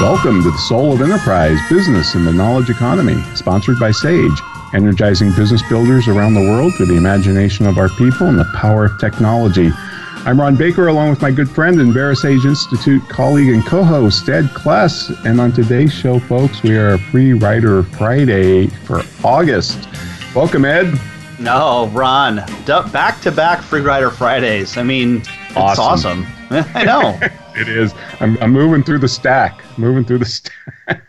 Welcome to the Soul of Enterprise Business in the Knowledge Economy, sponsored by SAGE, energizing business builders around the world through the imagination of our people and the power of technology. I'm Ron Baker, along with my good friend and VeraSage Institute colleague and co host, Ed Kless. And on today's show, folks, we are a Free Rider Friday for August. Welcome, Ed. No, Ron. Back to back Free Rider Fridays. I mean, it's awesome. awesome. I know. It is. I'm, I'm moving through the stack. Moving through the stack.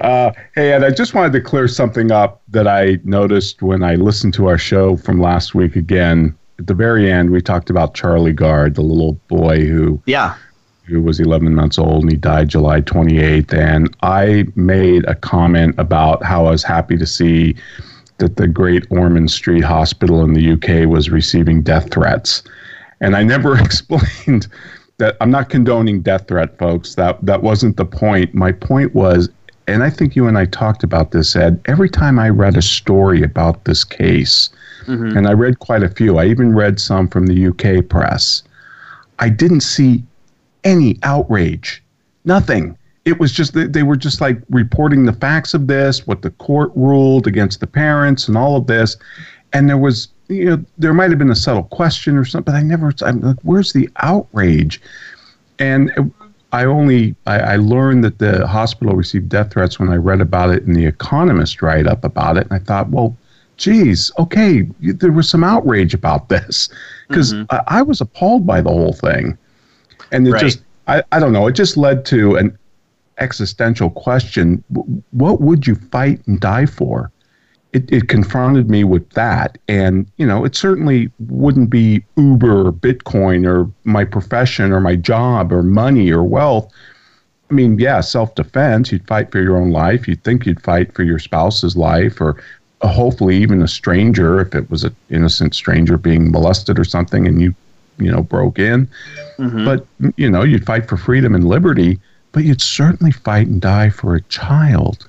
uh, hey, Ed, I just wanted to clear something up that I noticed when I listened to our show from last week again. At the very end, we talked about Charlie Gard, the little boy who yeah who was 11 months old and he died July 28th. And I made a comment about how I was happy to see that the Great Ormond Street Hospital in the UK was receiving death threats. And I never explained that I'm not condoning death threat, folks. That that wasn't the point. My point was, and I think you and I talked about this, Ed. Every time I read a story about this case, mm-hmm. and I read quite a few, I even read some from the UK press. I didn't see any outrage. Nothing. It was just they were just like reporting the facts of this, what the court ruled against the parents, and all of this, and there was you know, there might have been a subtle question or something, but I never, I'm like, where's the outrage? And I only, I, I learned that the hospital received death threats when I read about it in The Economist write up about it. And I thought, well, geez, okay, there was some outrage about this because mm-hmm. I, I, was appalled by the whole thing. And it right. just, I, I don't know, it just led to an existential question. What would you fight and die for? It, it confronted me with that. And, you know, it certainly wouldn't be Uber or Bitcoin or my profession or my job or money or wealth. I mean, yeah, self defense, you'd fight for your own life. You'd think you'd fight for your spouse's life or uh, hopefully even a stranger if it was an innocent stranger being molested or something and you, you know, broke in. Mm-hmm. But, you know, you'd fight for freedom and liberty, but you'd certainly fight and die for a child.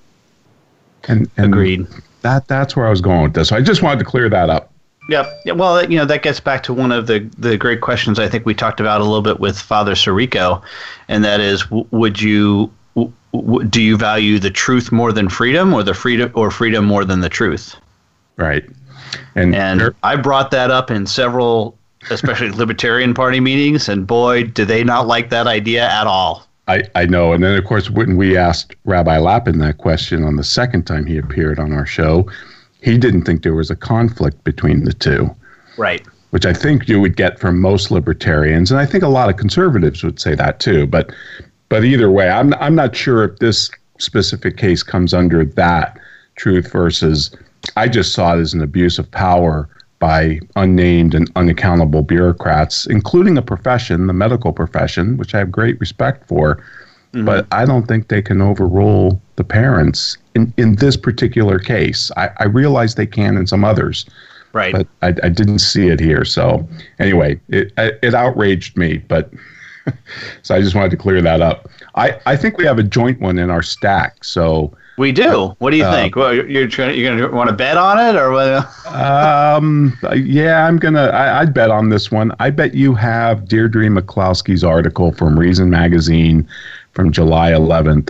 And, and Agreed that that's where I was going with this. So I just wanted to clear that up. Yep. Yeah, well, you know, that gets back to one of the, the great questions I think we talked about a little bit with Father Sirico, and that is, would you w- do you value the truth more than freedom, or the freedom or freedom more than the truth? Right. And and there, I brought that up in several, especially Libertarian Party meetings, and boy, do they not like that idea at all. I, I know. And then, of course, when we asked Rabbi Lappin that question on the second time he appeared on our show, he didn't think there was a conflict between the two. Right. Which I think you would get from most libertarians. And I think a lot of conservatives would say that too. But but either way, I'm, I'm not sure if this specific case comes under that truth versus I just saw it as an abuse of power by unnamed and unaccountable bureaucrats, including a profession, the medical profession, which I have great respect for. Mm-hmm. But I don't think they can overrule the parents in, in this particular case. I, I realize they can in some others. Right. But I, I didn't see it here. So anyway, it, it outraged me, but so I just wanted to clear that up. I, I think we have a joint one in our stack. So we do. What do you uh, think? Well, you're trying, you're going to want to bet on it, or what? um, yeah, I'm gonna. I, I'd bet on this one. I bet you have Deirdre McCloskey's article from Reason Magazine from July 11th,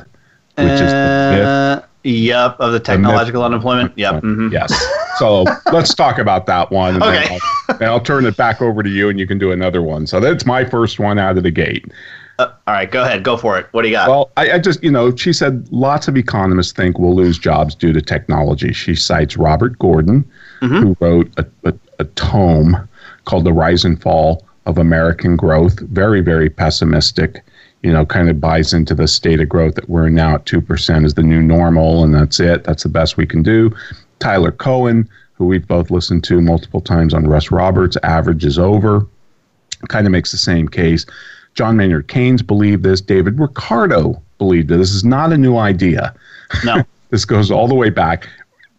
which uh, is the fifth. Yep, of the technological the unemployment. Yep. Mm-hmm. Yes. So let's talk about that one. And okay. Then I'll, then I'll turn it back over to you, and you can do another one. So that's my first one out of the gate. Uh, all right, go ahead. Go for it. What do you got? Well, I, I, just, you know, she said lots of economists think we'll lose jobs due to technology. She cites Robert Gordon, mm-hmm. who wrote a, a, a, tome called The Rise and Fall of American Growth. Very, very pessimistic. You know, kind of buys into the state of growth that we're now at 2% is the new normal, and that's it. That's the best we can do. Tyler Cowen, who we've both listened to multiple times on Russ Roberts, average is over. Kind of makes the same case. John Maynard Keynes believed this. David Ricardo believed it. This is not a new idea. No. this goes all the way back.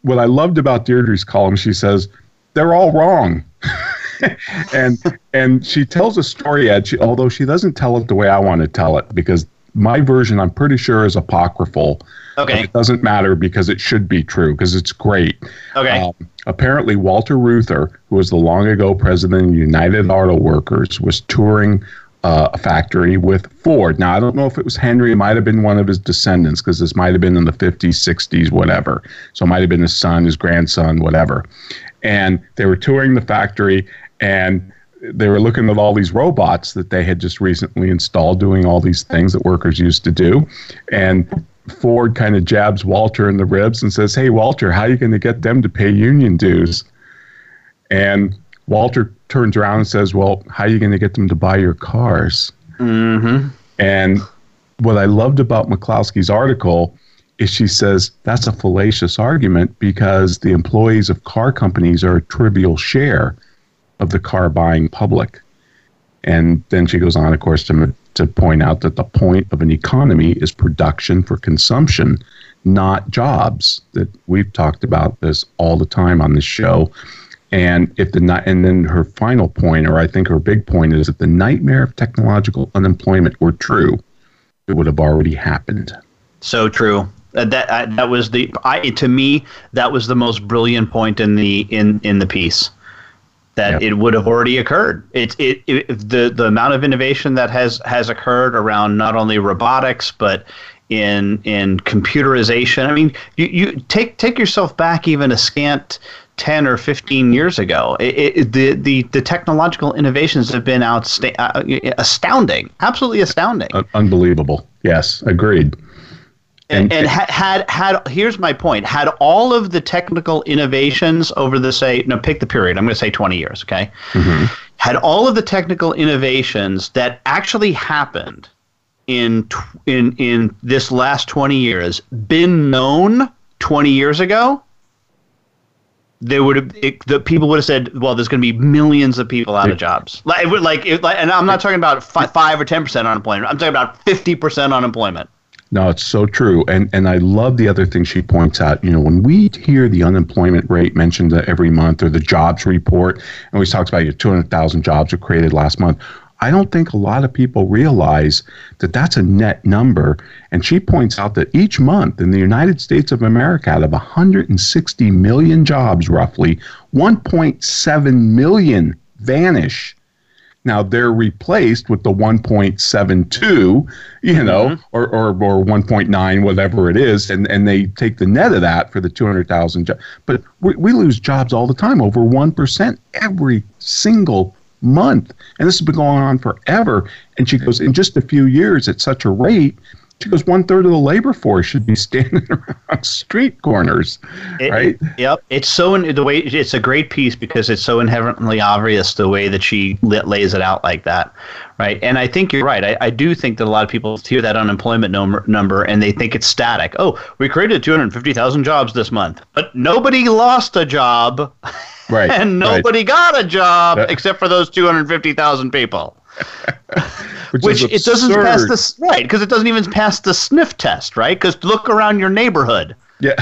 What I loved about Deirdre's column, she says, they're all wrong. and and she tells a story, Ed, she, although she doesn't tell it the way I want to tell it, because my version, I'm pretty sure, is apocryphal. Okay. It doesn't matter because it should be true because it's great. Okay. Um, apparently, Walter Reuther, who was the long ago president of United Auto Workers, was touring uh, a factory with Ford. Now, I don't know if it was Henry. It might have been one of his descendants because this might have been in the 50s, 60s, whatever. So it might have been his son, his grandson, whatever. And they were touring the factory and they were looking at all these robots that they had just recently installed doing all these things that workers used to do. And Ford kind of jabs Walter in the ribs and says, Hey, Walter, how are you going to get them to pay union dues? And Walter turns around and says, Well, how are you going to get them to buy your cars? Mm-hmm. And what I loved about McCloskey's article is she says that's a fallacious argument because the employees of car companies are a trivial share of the car buying public. And then she goes on, of course, to, to point out that the point of an economy is production for consumption, not jobs. That we've talked about this all the time on this show. And if the and then her final point, or I think her big point, is that the nightmare of technological unemployment were true, it would have already happened. So true. Uh, that uh, that was the I to me that was the most brilliant point in the in in the piece that yep. it would have already occurred. It, it, it the the amount of innovation that has has occurred around not only robotics but in in computerization. I mean, you, you take take yourself back even a scant 10 or 15 years ago. It, it, the, the, the technological innovations have been outsta- uh, astounding, absolutely astounding. unbelievable. Yes, agreed. And, and, had, had had here's my point had all of the technical innovations over the say no pick the period i'm going to say 20 years okay mm-hmm. had all of the technical innovations that actually happened in in in this last 20 years been known 20 years ago they would have it, the people would have said, "Well, there's going to be millions of people out of jobs." Like, like, it, like, and I'm not talking about five, five or ten percent unemployment. I'm talking about fifty percent unemployment. No, it's so true, and and I love the other thing she points out. You know, when we hear the unemployment rate mentioned uh, every month, or the jobs report, and we talks about your 200,000 jobs were created last month. I don't think a lot of people realize that that's a net number. And she points out that each month in the United States of America, out of 160 million jobs roughly, 1.7 million vanish. Now they're replaced with the 1.72, you know, mm-hmm. or, or, or 1.9, whatever it is, and, and they take the net of that for the 200,000 jobs. But we, we lose jobs all the time, over 1% every single month. And this has been going on forever. And she goes, in just a few years at such a rate, she goes, one third of the labor force should be standing around street corners, it, right? Yep. It's so in the way it's a great piece because it's so inherently obvious the way that she lays it out like that, right? And I think you're right. I, I do think that a lot of people hear that unemployment number, number and they think it's static. Oh, we created 250,000 jobs this month, but nobody lost a job. Right. and nobody right. got a job except for those 250,000 people. Which, Which it doesn't pass the right because it doesn't even pass the sniff test, right? Because look around your neighborhood. Yeah.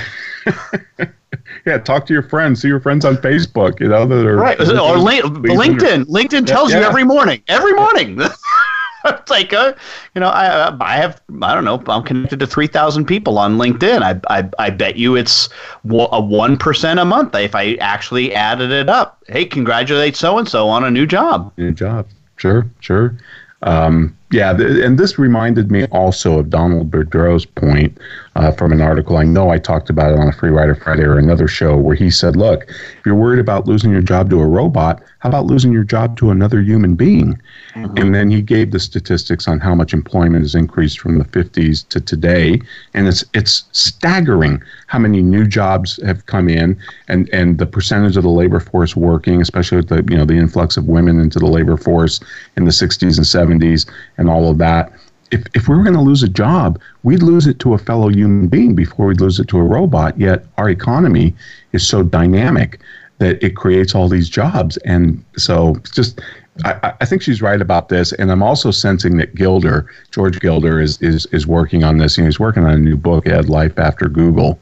yeah, talk to your friends. See your friends on Facebook. You know that are right. Or LinkedIn. LinkedIn tells yeah, yeah. you every morning. Every morning. it's like, uh, you know, I I have I don't know. I'm connected to three thousand people on LinkedIn. I, I I bet you it's a one percent a month if I actually added it up. Hey, congratulate so and so on a new job. New job. Sure, sure. Um, yeah, th- and this reminded me also of Donald Boudreaux's point uh, from an article. I know I talked about it on a Free Rider Friday or another show where he said, look, if you're worried about losing your job to a robot, how about losing your job to another human being? Mm-hmm. And then he gave the statistics on how much employment has increased from the 50s to today. And it's, it's staggering how many new jobs have come in and, and the percentage of the labor force working, especially with the, you know, the influx of women into the labor force in the 60s and 70s and all of that if, if we were going to lose a job, we'd lose it to a fellow human being before we'd lose it to a robot. Yet our economy is so dynamic that it creates all these jobs. And so just I, I, think she's right about this, and I'm also sensing that Gilder, George Gilder, is is is working on this. and he's working on a new book, Ed Life After Google.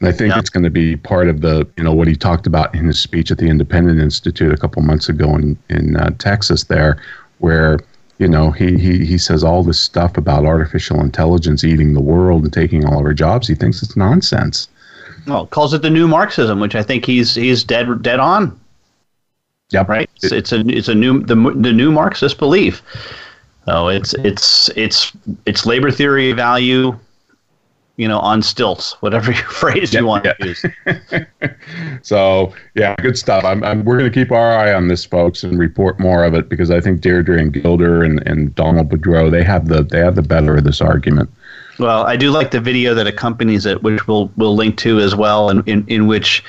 And I think yeah. it's going to be part of the, you know, what he talked about in his speech at the Independent Institute a couple months ago in in uh, Texas, there, where you know he, he he says all this stuff about artificial intelligence eating the world and taking all of our jobs. He thinks it's nonsense. Well, calls it the new Marxism, which I think he's he's dead dead on. Yep. Right. It's, it's a it's a new the the new Marxist belief. So it's it's it's it's labor theory value you know, on stilts, whatever phrase you want yeah. to use. so, yeah, good stuff. I'm, I'm we're going to keep our eye on this, folks, and report more of it because I think Deirdre and Gilder and, and Donald Boudreaux they have the they have the better of this argument. Well, I do like the video that accompanies it, which we'll we'll link to as well, and in, in which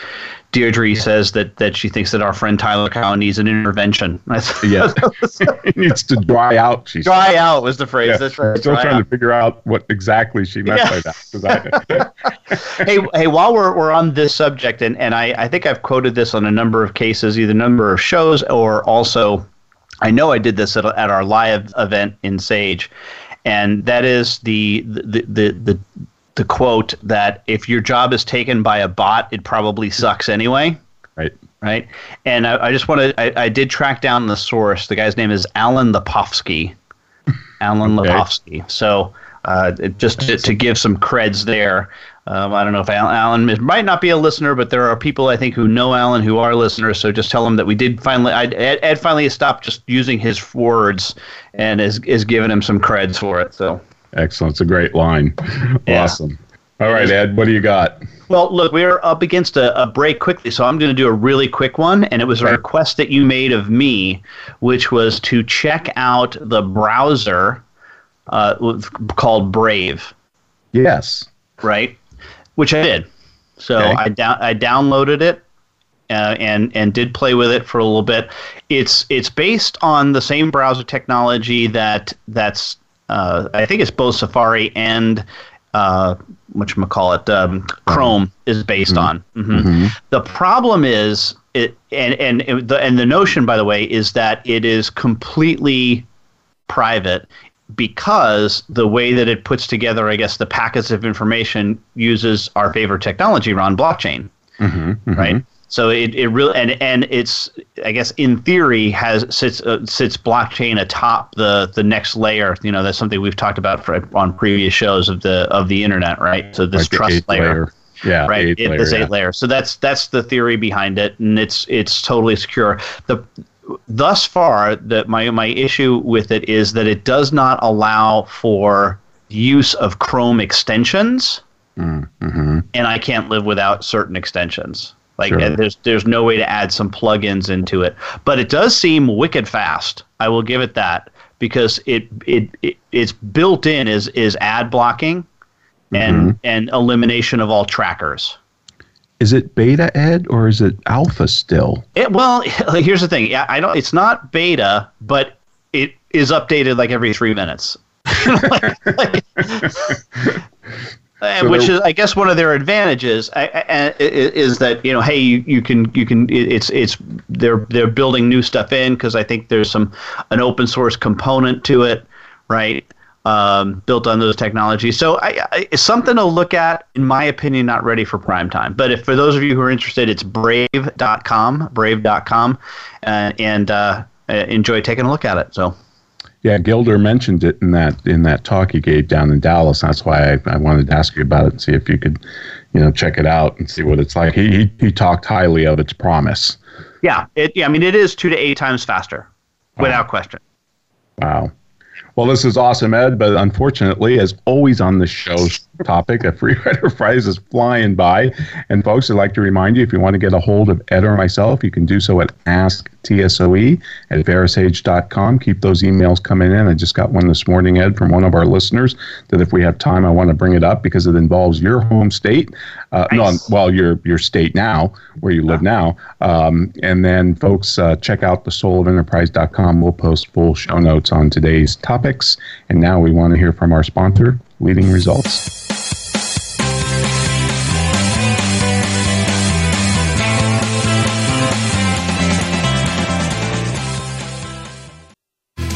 Deirdre says that that she thinks that our friend Tyler Cowen needs an intervention. yeah, he needs to dry out. She dry said. out was the phrase. Yeah. That's right. I'm still trying out. to figure out what exactly she meant yeah. by that. I, hey, hey, while we're we're on this subject, and and I I think I've quoted this on a number of cases, either number of shows or also, I know I did this at at our live event in Sage, and that is the the the the the quote that if your job is taken by a bot, it probably sucks anyway. Right. Right. And I, I just want to, I, I, did track down the source. The guy's name is Alan Lepofsky. Alan okay. Lepofsky. So uh, just to, to, give some creds there. Um, I don't know if Alan, Alan might not be a listener, but there are people I think who know Alan who are listeners. So just tell them that we did finally, I, Ed, Ed finally stopped just using his words and is, is giving him some creds for it. So Excellent. It's a great line. Yeah. Awesome. All right, Ed, what do you got? Well, look, we're up against a, a break quickly, so I'm going to do a really quick one. And it was a request that you made of me, which was to check out the browser uh, called Brave. Yes. Right? Which I did. So okay. I, da- I downloaded it uh, and and did play with it for a little bit. It's it's based on the same browser technology that that's uh, I think it's both Safari and uh, you call it, um, Chrome is based mm-hmm. on. Mm-hmm. Mm-hmm. The problem is it, and and the and the notion, by the way, is that it is completely private because the way that it puts together, I guess, the packets of information uses our favorite technology, Ron blockchain, mm-hmm. Mm-hmm. right? So it, it really and and it's I guess in theory has sits uh, sits blockchain atop the the next layer. You know that's something we've talked about for, on previous shows of the of the internet, right? So this like trust layer. layer. Yeah, right. Eight it, layer, this eight yeah. layer. So that's that's the theory behind it, and it's it's totally secure. The thus far, that my my issue with it is that it does not allow for use of Chrome extensions, mm, mm-hmm. and I can't live without certain extensions. Like sure. there's there's no way to add some plugins into it, but it does seem wicked fast. I will give it that because it it, it it's built in is is ad blocking and mm-hmm. and elimination of all trackers. Is it beta ed or is it alpha still? It, well, here's the thing. Yeah, I don't. It's not beta, but it is updated like every three minutes. like, like, uh, so which is, I guess, one of their advantages I, I, is that you know, hey, you, you can you can it's it's they're they're building new stuff in because I think there's some an open source component to it, right? Um, built on those technologies. So I, I, it's something to look at. In my opinion, not ready for prime time. But if for those of you who are interested, it's brave.com, brave.com, uh, and uh, enjoy taking a look at it. So. Yeah, Gilder mentioned it in that in that talk he gave down in Dallas. That's why I, I wanted to ask you about it and see if you could, you know, check it out and see what it's like. He he, he talked highly of its promise. Yeah, it. Yeah, I mean, it is two to eight times faster, wow. without question. Wow. Well, this is awesome, Ed, but unfortunately, as always on the show's topic, a free rider prize is flying by. And folks, I'd like to remind you if you want to get a hold of Ed or myself, you can do so at asktsoe at verasage.com. Keep those emails coming in. I just got one this morning, Ed, from one of our listeners that if we have time, I want to bring it up because it involves your home state. Uh, nice. No, well, your your state now, where you live now. Um, and then, folks, uh, check out the soulofenterprise.com. We'll post full show notes on today's topics. And now we want to hear from our sponsor, Leading Results.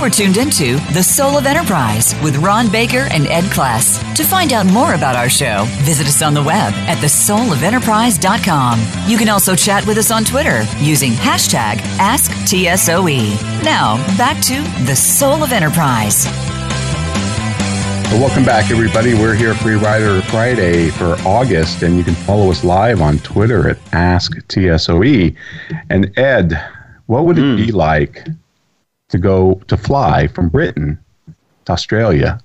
You are tuned into The Soul of Enterprise with Ron Baker and Ed Kless. To find out more about our show, visit us on the web at thesoulofenterprise.com. You can also chat with us on Twitter using hashtag AskTSOE. Now, back to The Soul of Enterprise. Well, welcome back, everybody. We're here Free Rider Friday for August, and you can follow us live on Twitter at AskTSOE. And Ed, what would it mm. be like to go to fly from Britain to Australia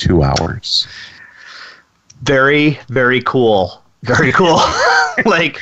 two hours. Very, very cool. Very cool. like,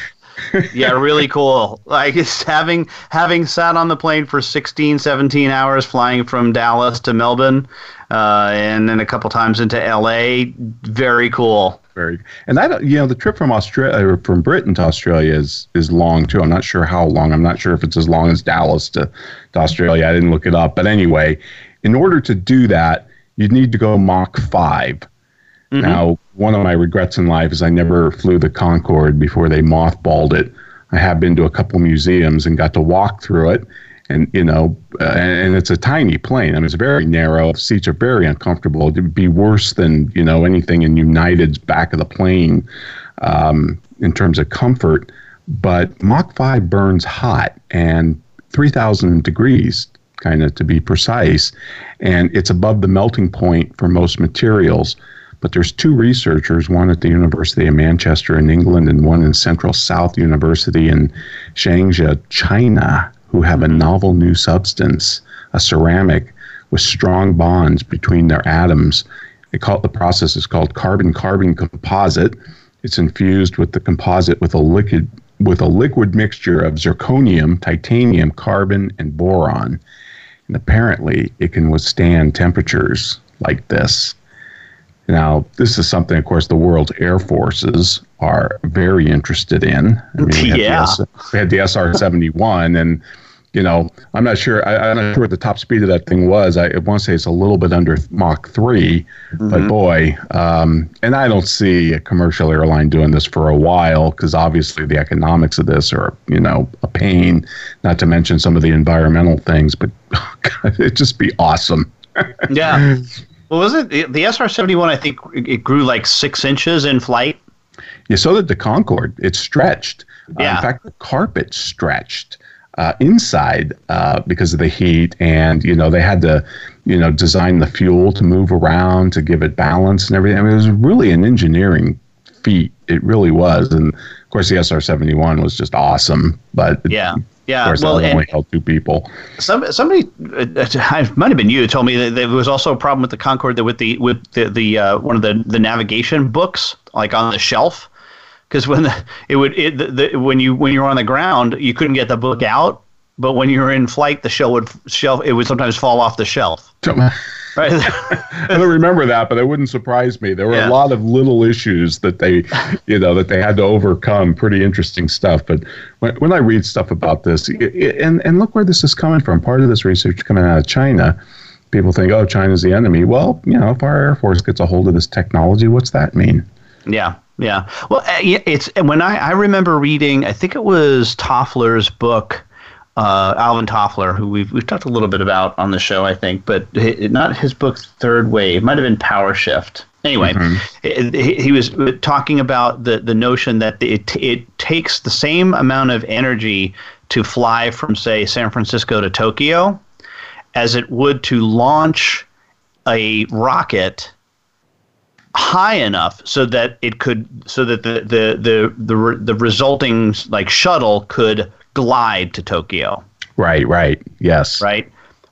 yeah, really cool. Like it's having having sat on the plane for 16, 17 hours flying from Dallas to Melbourne, uh, and then a couple times into LA. Very cool. Very, and that you know the trip from Australia or from Britain to Australia is is long too. I'm not sure how long. I'm not sure if it's as long as Dallas to, to Australia. I didn't look it up, but anyway, in order to do that, you need to go Mach 5 mm-hmm. Now, one of my regrets in life is I never flew the Concorde before they mothballed it. I have been to a couple museums and got to walk through it and you know, uh, and it's a tiny plane. I mean, it's very narrow. Seats are very uncomfortable. It would be worse than you know anything in United's back of the plane um, in terms of comfort. But Mach five burns hot and three thousand degrees, kind of to be precise, and it's above the melting point for most materials. But there's two researchers, one at the University of Manchester in England and one in Central South University in Changsha, China, who have a novel new substance, a ceramic with strong bonds between their atoms. They call it, the process is called carbon-carbon composite. It's infused with the composite with a liquid with a liquid mixture of zirconium, titanium, carbon, and boron. And apparently, it can withstand temperatures like this. Now, this is something, of course, the world's air forces are very interested in. I mean, we yeah. The, we had the SR 71, and, you know, I'm not sure. I, am not sure what the top speed of that thing was. I want to say it's a little bit under Mach 3, mm-hmm. but boy, um, and I don't see a commercial airline doing this for a while because obviously the economics of this are, you know, a pain, not to mention some of the environmental things, but oh God, it'd just be awesome. yeah. Well, was it the the SR seventy one? I think it grew like six inches in flight. Yeah, so did the Concorde. It stretched. Yeah. Uh, in fact, the carpet stretched uh, inside uh, because of the heat, and you know they had to, you know, design the fuel to move around to give it balance and everything. I mean, it was really an engineering feat. It really was, and of course, the SR seventy one was just awesome. But yeah, yeah, of course, well, that only held two people. Some, somebody, uh, it might have been you, told me that there was also a problem with the Concorde that with the with the, the uh, one of the the navigation books like on the shelf, because when the, it would it the, the, when you when you were on the ground you couldn't get the book out but when you were in flight, the shell would shelf. It would sometimes fall off the shelf. Right. I don't remember that, but it wouldn't surprise me. There were Yeah. a lot of little issues that they, you know, that they had to overcome. Pretty interesting stuff. But when, when I read stuff about this, i- i- and and look where this is coming from. Part of this research coming out of China. People think, oh, China's the enemy. Well, you know, if our Air Force gets a hold of this technology, what's that mean? Yeah, yeah. Well, uh, yeah, it's when I, I remember reading, I think it was Toffler's book, uh, Alvin Toffler, who we've we've talked a little bit about on the show, I think, but hi not his book Third Wave. It might have been Power Shift. Anyway, it- he, he was talking about the the notion that it it takes the same amount of energy to fly from say San Francisco to Tokyo as it would to launch a rocket high enough so that it could so that the the the the, the resulting like shuttle could glide to Tokyo, Right, right. Yes. right?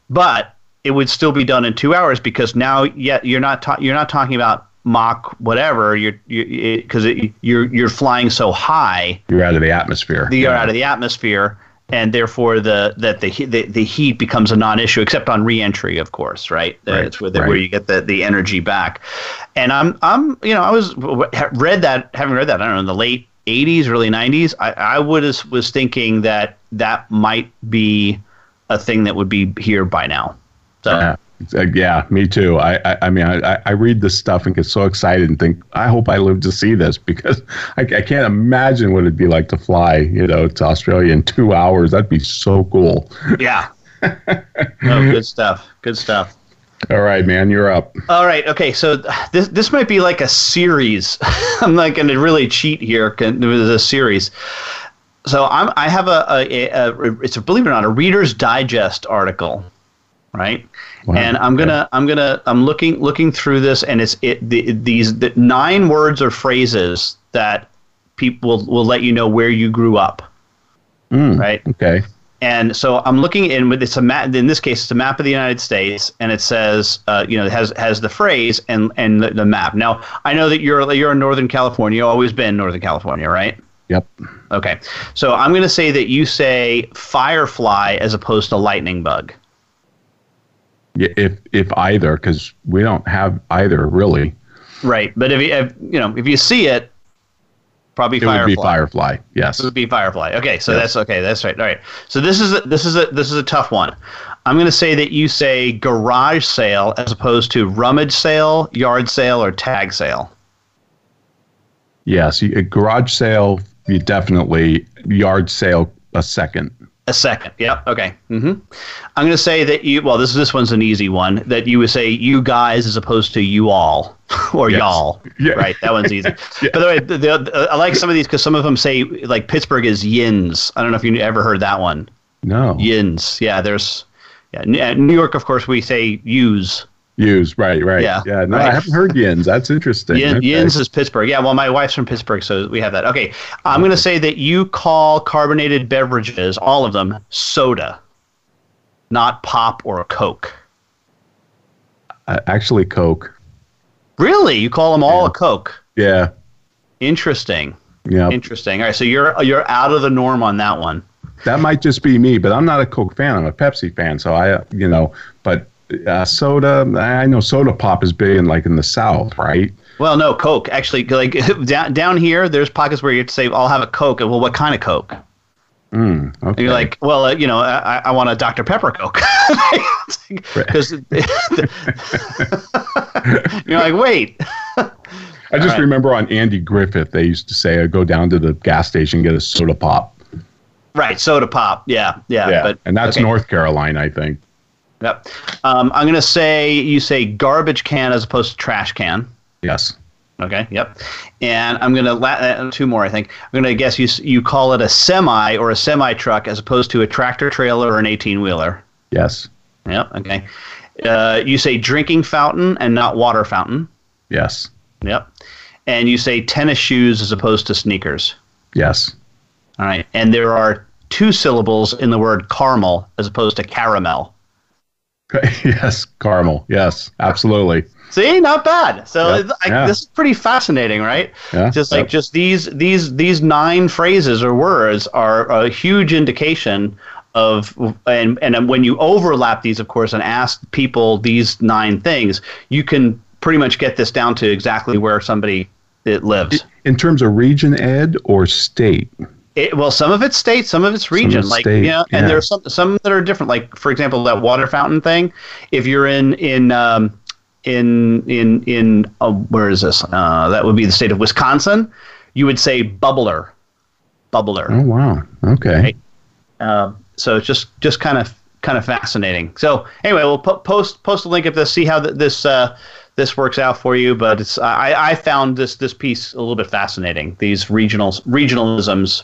But it would still be done in 2 hours because now yet you're not ta- you're not talking about Mach whatever you're you because it, you're you're flying so high You're out of the atmosphere. you're out of the atmosphere and therefore the that the, the the heat becomes a non-issue except on re-entry of course right, Right, it's where, the, right. where you get the, the energy back and i'm i'm you know i was read that having read that i don't know in the late 80s early 90s i i would was was thinking that that might be a thing that would be here by now so Yeah. Uh, yeah, me too. I, I, I mean, I, I read this stuff and get so excited and think, I hope I live to see this because I, I can't imagine what it'd be like to fly, you know, to Australia in two hours. That'd be so cool. yeah no good stuff good stuff All right, man, you're up. All right. Okay. So this this might be like a series. I'm not going to really cheat here. It was a series. So I'm I have a, a, a, a it's a believe it or not a Reader's Digest article, right? Wow, And I'm gonna I'm gonna I'm looking looking through this, and it's it the, these the nine words or phrases that people will, will let you know where you grew up, Mm, right? Okay. And so I'm looking in with it's a map. In this case, it's a map of the United States, and it says, uh, you know, it has has the phrase and and the, the map. Now I know that you're you're in Northern California. You've always been Northern California, right? Yep. Okay. So I'm going to say that you say firefly as opposed to lightning bug. Yeah, if if either, because we don't have either really. Right. But if you if, you know if you see it, probably It firefly. would be Firefly. Yes. It would be Firefly. Okay, so Yes. that's okay. That's right. All right. So this is a, this is a this is a tough one. I'm going to say that you say garage sale as opposed to rummage sale, yard sale, or tag sale. Yes. you- uh, A garage sale, you definitely yard sale a second. A second. Yeah. Okay. hmm I'm going to say that you. Well, this this one's an easy one. That you would say you guys as opposed to you all or Yes. y'all. Yeah. Right. That one's eeasy. By the way, the, the, I like some of these because some of them say like Pittsburgh is yins. I don't know if you ever heard that one. No. Yins. Yeah. There's. Yeah. Uh, New York, of course, we say use. Use. Right. Right. Yeah, Yeah. No, right. I haven't heard yins. That's interesting. Yin, Okay. Yins is Pittsburgh. Yeah, well, my wife's from Pittsburgh, so we have that. Okay, I'm going to say that you call carbonated beverages, all of them, soda, not pop or Coke. Uh, actually, Coke. Really? You call them all a Coke? Yeah. Interesting. Yeah. Interesting. All right, so you're you're out of the norm on that one. That might just be me, but I'm not a Coke fan. I'm a Pepsi fan. So I, you know, but uh, soda. I know soda pop is big in like in the South, right? Well, no, Coke. Actually, like down down here, there's pockets where you have to say, "I'll have a Coke." Well, what kind of Coke? Mm, okay. And you're like, well, uh, you know, I, I want a Dr. Pepper Coke. Because you're like, wait. I just right. remember on Andy Griffith, they used to say, uh, "Go down to the gas station, get a soda pop." Right, soda pop. Yeah, yeah. But, and that's okay. North Carolina, I think. Yep. Um, I'm going to say you say garbage can as opposed to trash can. Yes. Okay. Yep. And I'm going to la- uh, two more. I think I'm going to guess you you call it a semi or a semi truck as opposed to a tractor trailer or an 18 wheeler. Yes. Yep. Okay. Uh, you say drinking fountain and not water fountain. Yes. Yep. And you say tennis shoes as opposed to sneakers. Yes. All right. And there are two syllables in the word caramel as opposed to caramel. yes. Caramel. Yes. Absolutely. See, not bad. So Yep. I, Yeah. this is pretty fascinating, right? Yeah. Just like Yep. just these these these nine phrases or words are a huge indication of and and when you overlap these, of course, and ask people these nine things, you can pretty much get this down to exactly where somebody it lives. In terms of region, Ed, or state? It, well, some of it's state, some of it's region. like state, yeah, yeah. and there's some some that are different. Like for example, that water fountain thing. If you're in in um, in in in uh, where is this? Uh, that would be the state of Wisconsin. You would say bubbler, bubbler. Oh wow. Okay. Right. Um, so it's just just kind of kind of fascinating. So anyway, we'll po- post post a link of this. See how th- this uh, this works out for you. But it's I, I found this this piece a little bit fascinating. These regionals regionalisms.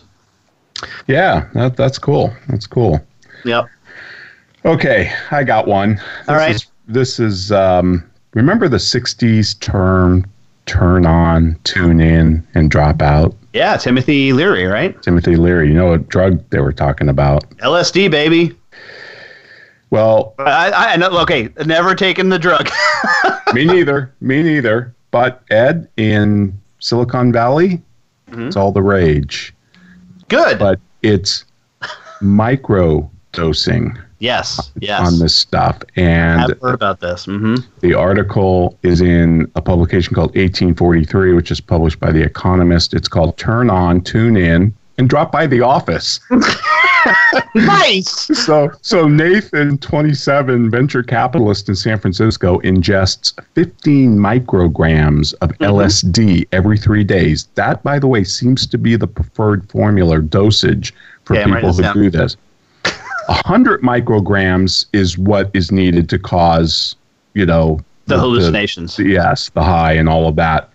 Yeah, that, that's cool. That's cool. Yep. Okay, I got one. All This right. is- this is um, remember the '60s term "turn on, tune in, and drop out." Yeah, Timothy Leary, right? Timothy Leary. You know what drug they were talking about? LSD, baby. Well, I, I know. Okay, never taken the drug. me neither. Me neither. But Ed in Silicon Valley, it's all the rage. Good. But it's micro dosing yes. Yes. on this stuff, and I've heard about this. hmm The article is in a publication called 1843, which is published by The Economist. It's called Turn On, Tune In, and Drop by the Office. Nice. so, so Nathan, 27, venture capitalist in San Francisco, ingests 15 micrograms of Mm-hmm. LSD every three days. That, by the way, seems to be the preferred formula or dosage for Yeah, people who do this. 100 micrograms is what is needed to cause, you know, The hallucinations. yes, the high and all of that.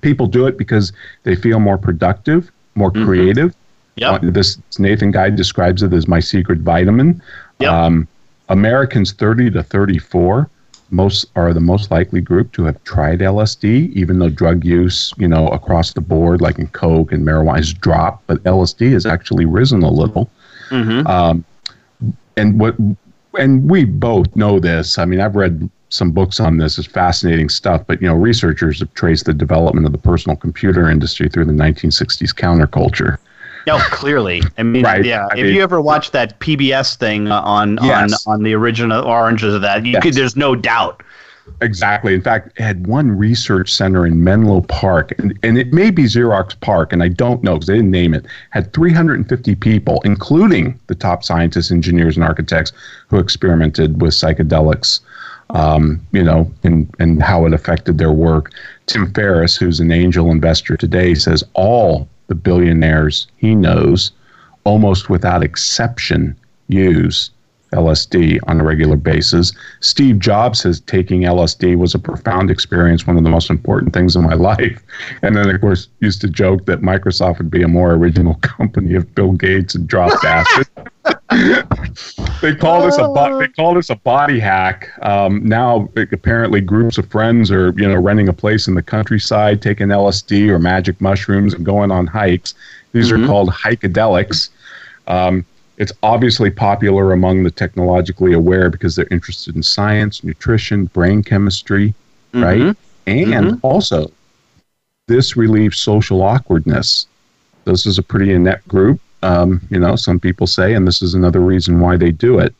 People do it because they feel more productive, more creative. Mm-hmm. Yep. Uh, This Nathan guy describes it as my secret vitamin. Yep. Um, Americans 30 to 34 most are the most likely group to have tried LSD, even though drug use, you know, across the board, like in coke and marijuana, has dropped, but LSD has actually risen a little Mm-hmm. Um, and what and we both know this i mean i've read some books on this it's fascinating stuff but you know researchers have traced the development of the personal computer industry through the 1960s counterculture No, clearly. I mean, Right. yeah. I if mean- you ever watched that PBS thing on Yes. on on the original Oranges of that, you Yes. could. There's no doubt. exactly in fact it had one research center in menlo park and, and it may be Xerox PARC and i don't know because they didn't name it had 350 people including the top scientists engineers and architects who experimented with psychedelics um, you know, and, and how it affected their work. Tim Ferriss, who's an angel investor today, says all the billionaires he knows, almost without exception, use LSD on a regular basis. Steve Jobs says taking LSD was a profound experience, one of the most important things in my life. And then, of course, used to joke that Microsoft would be a more original company if Bill Gates had dropped acid. they call this a bo- they call this a body hack. Um, now apparently groups of friends are you know renting a place in the countryside, taking LSD or magic mushrooms and going on hikes. These are called hikadelics. Um, it's obviously popular among the technologically aware because they're interested in science, nutrition, brain chemistry, right? And also, this relieves social awkwardness. This is a pretty inept group, um, you know, some people say, and this is another reason why they do it.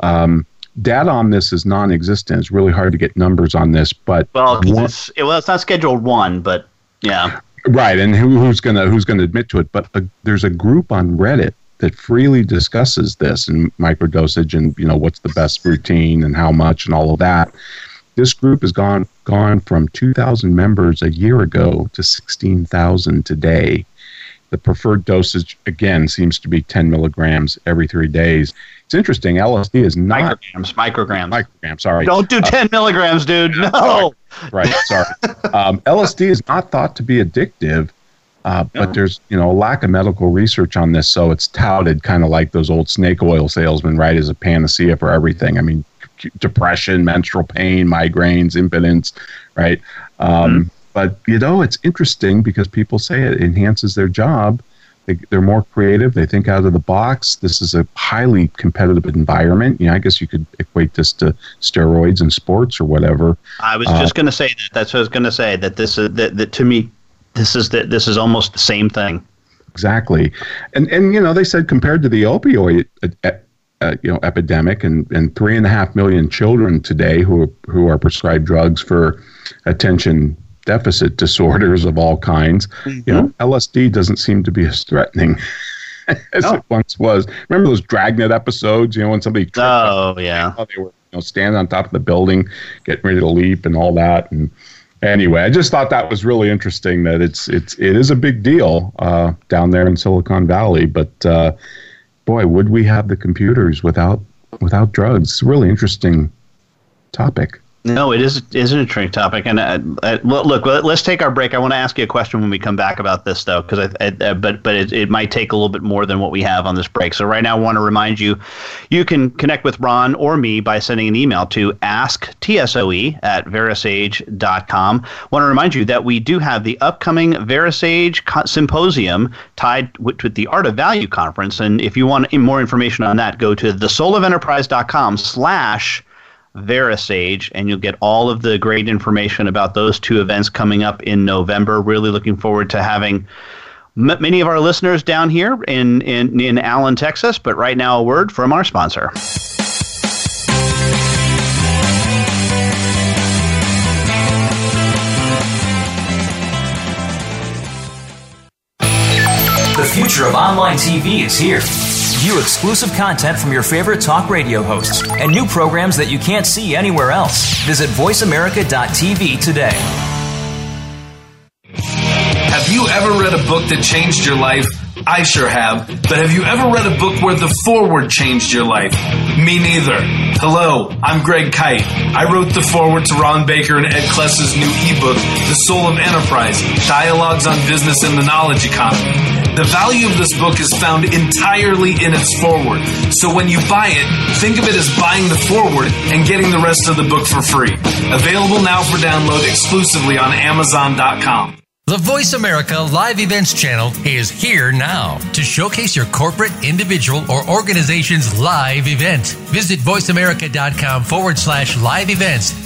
Um, data on this is non existent. It's really hard to get numbers on this, but Well, one- it's it, well, it's not scheduled one, but yeah. Right, and who, who's gonna who's gonna admit to it? But uh there's a group on Reddit that freely discusses this and microdosage and you know what's the best routine and how much and all of that. This group has gone gone from 2,000 members a year ago to 16,000 today. The preferred dosage again seems to be 10 milligrams every three days. It's interesting. LSD is not Micrograms, micrograms. microgram. Sorry, Don't do 10 milligrams, dude. No. right sorry um, lsd is not thought to be addictive uh, but there's you know a lack of medical research on this so it's touted kind of like those old snake oil salesmen right as a panacea for everything. I mean depression menstrual pain migraines impotence right? Um, but you know it's interesting because people say it enhances their job. They, they're more creative. They think out of the box. This is a highly competitive environment. You know i guess you could equate this to steroids in sports or whatever. I was Uh, just going to say that. That's what I was going to say. That this is that, that to me, this is that this is almost the same thing. Exactly, and and you know they said compared to the opioid uh, uh, you know epidemic, and and three and a half million children today who are, who are prescribed drugs for attention deficit disorders of all kinds. Mm-hmm. You know, LSD doesn't seem to be as threatening. as oh. it once was. Remember those Dragnet episodes? You know, when somebody oh yeah, they were you know standing on top of the building, getting ready to leap and all that. And anyway, I just thought that was really interesting that it's it's it is a big deal uh, down there in Silicon Valley. But uh, boy, would we have the computers without without drugs? Really interesting topic. No, it is is an interesting topic, and uh, uh, look, let's take our break. I want to ask you a question when we come back about this, though, because I, I, uh, but but it, it might take a little bit more than what we have on this break. So right now, I want to remind you, you can connect with Ron or me by sending an email to asktsoe at verasage.com. I want to remind you that we do have the upcoming Verasage symposium tied with, with the Art of Value conference, and if you want more information on that, go to thesoulofenterprise.com slash Verasage, and you'll get all of the great information about those two events coming up in November. Really looking forward to having m- many of our listeners down here in, in, in Allen, Texas. But right now, a word from our sponsor. The future of online TV is here View exclusive content from your favorite talk radio hosts and new programs that you can't see anywhere else. Visit VoiceAmerica.tv today. Have you ever read a book that changed your life? I sure have. But have you ever read a book where the foreword changed your life? Me neither. Hello, I'm Greg Kyte. I wrote the foreword to Ron Baker and Ed Kless's new ebook, The Soul of Enterprise Dialogues on Business and the Knowledge Economy. The value of this book is found entirely in its forward. So when you buy it, think of it as buying the forward and getting the rest of the book for free. Available now for download exclusively on Amazon.com. The Voice America Live Events channel is here now to showcase your corporate, individual, or organization's live event. Visit voiceamerica.com forward slash live events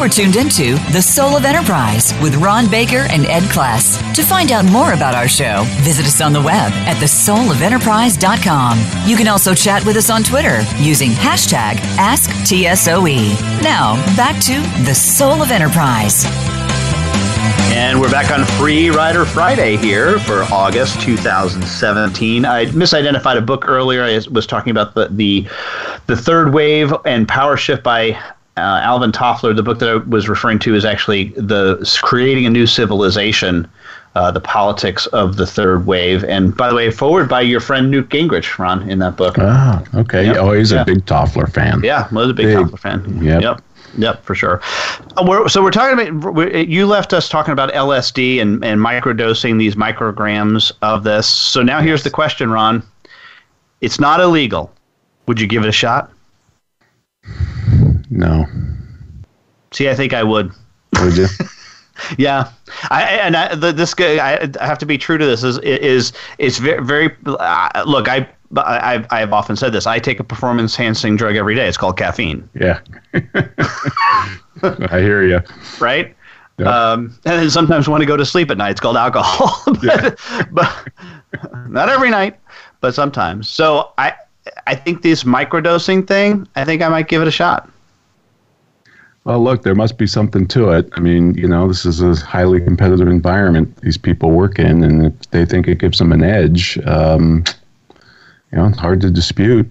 Are tuned into The Soul of Enterprise with Ron Baker and Ed Kless. To find out more about our show, visit us on the web at thesoulofenterprise.com. You can also chat with us on Twitter using hashtag AskTSOE. Now, back to The Soul of Enterprise. And we're back on Free Rider Friday here for August 2017. I misidentified a book earlier. I was talking about the the, the third wave and power shift by uh, Alvin Toffler. The book that I was referring to is actually the creating a new civilization. Uh, the politics of the third wave, and by the way, forward by your friend Newt Gingrich, Ron, in that book. Ah, okay. Yep. Oh, he's yeah. a big Toffler fan. Yeah, was a big, big. Toffler fan. Yep. yep. Yep, for sure. Uh, we're, so we're talking about. We're, you left us talking about LSD and and microdosing these micrograms of this. So now here's the question, Ron. It's not illegal. Would you give it a shot? No. See, I think I would. Would you? yeah, I and I, the, this guy. I, I have to be true to this. Is is it's very very. Uh, look, I but I've, I've often said this. I take a performance enhancing drug every day. It's called caffeine. Yeah. I hear you. Right? Yep. Um, and then sometimes want to go to sleep at night. It's called alcohol. but, yeah. but not every night, but sometimes. So I, I think this microdosing thing, I think I might give it a shot. Well, look, there must be something to it. I mean, you know, this is a highly competitive environment these people work in, and if they think it gives them an edge, um, You know, it's hard to dispute.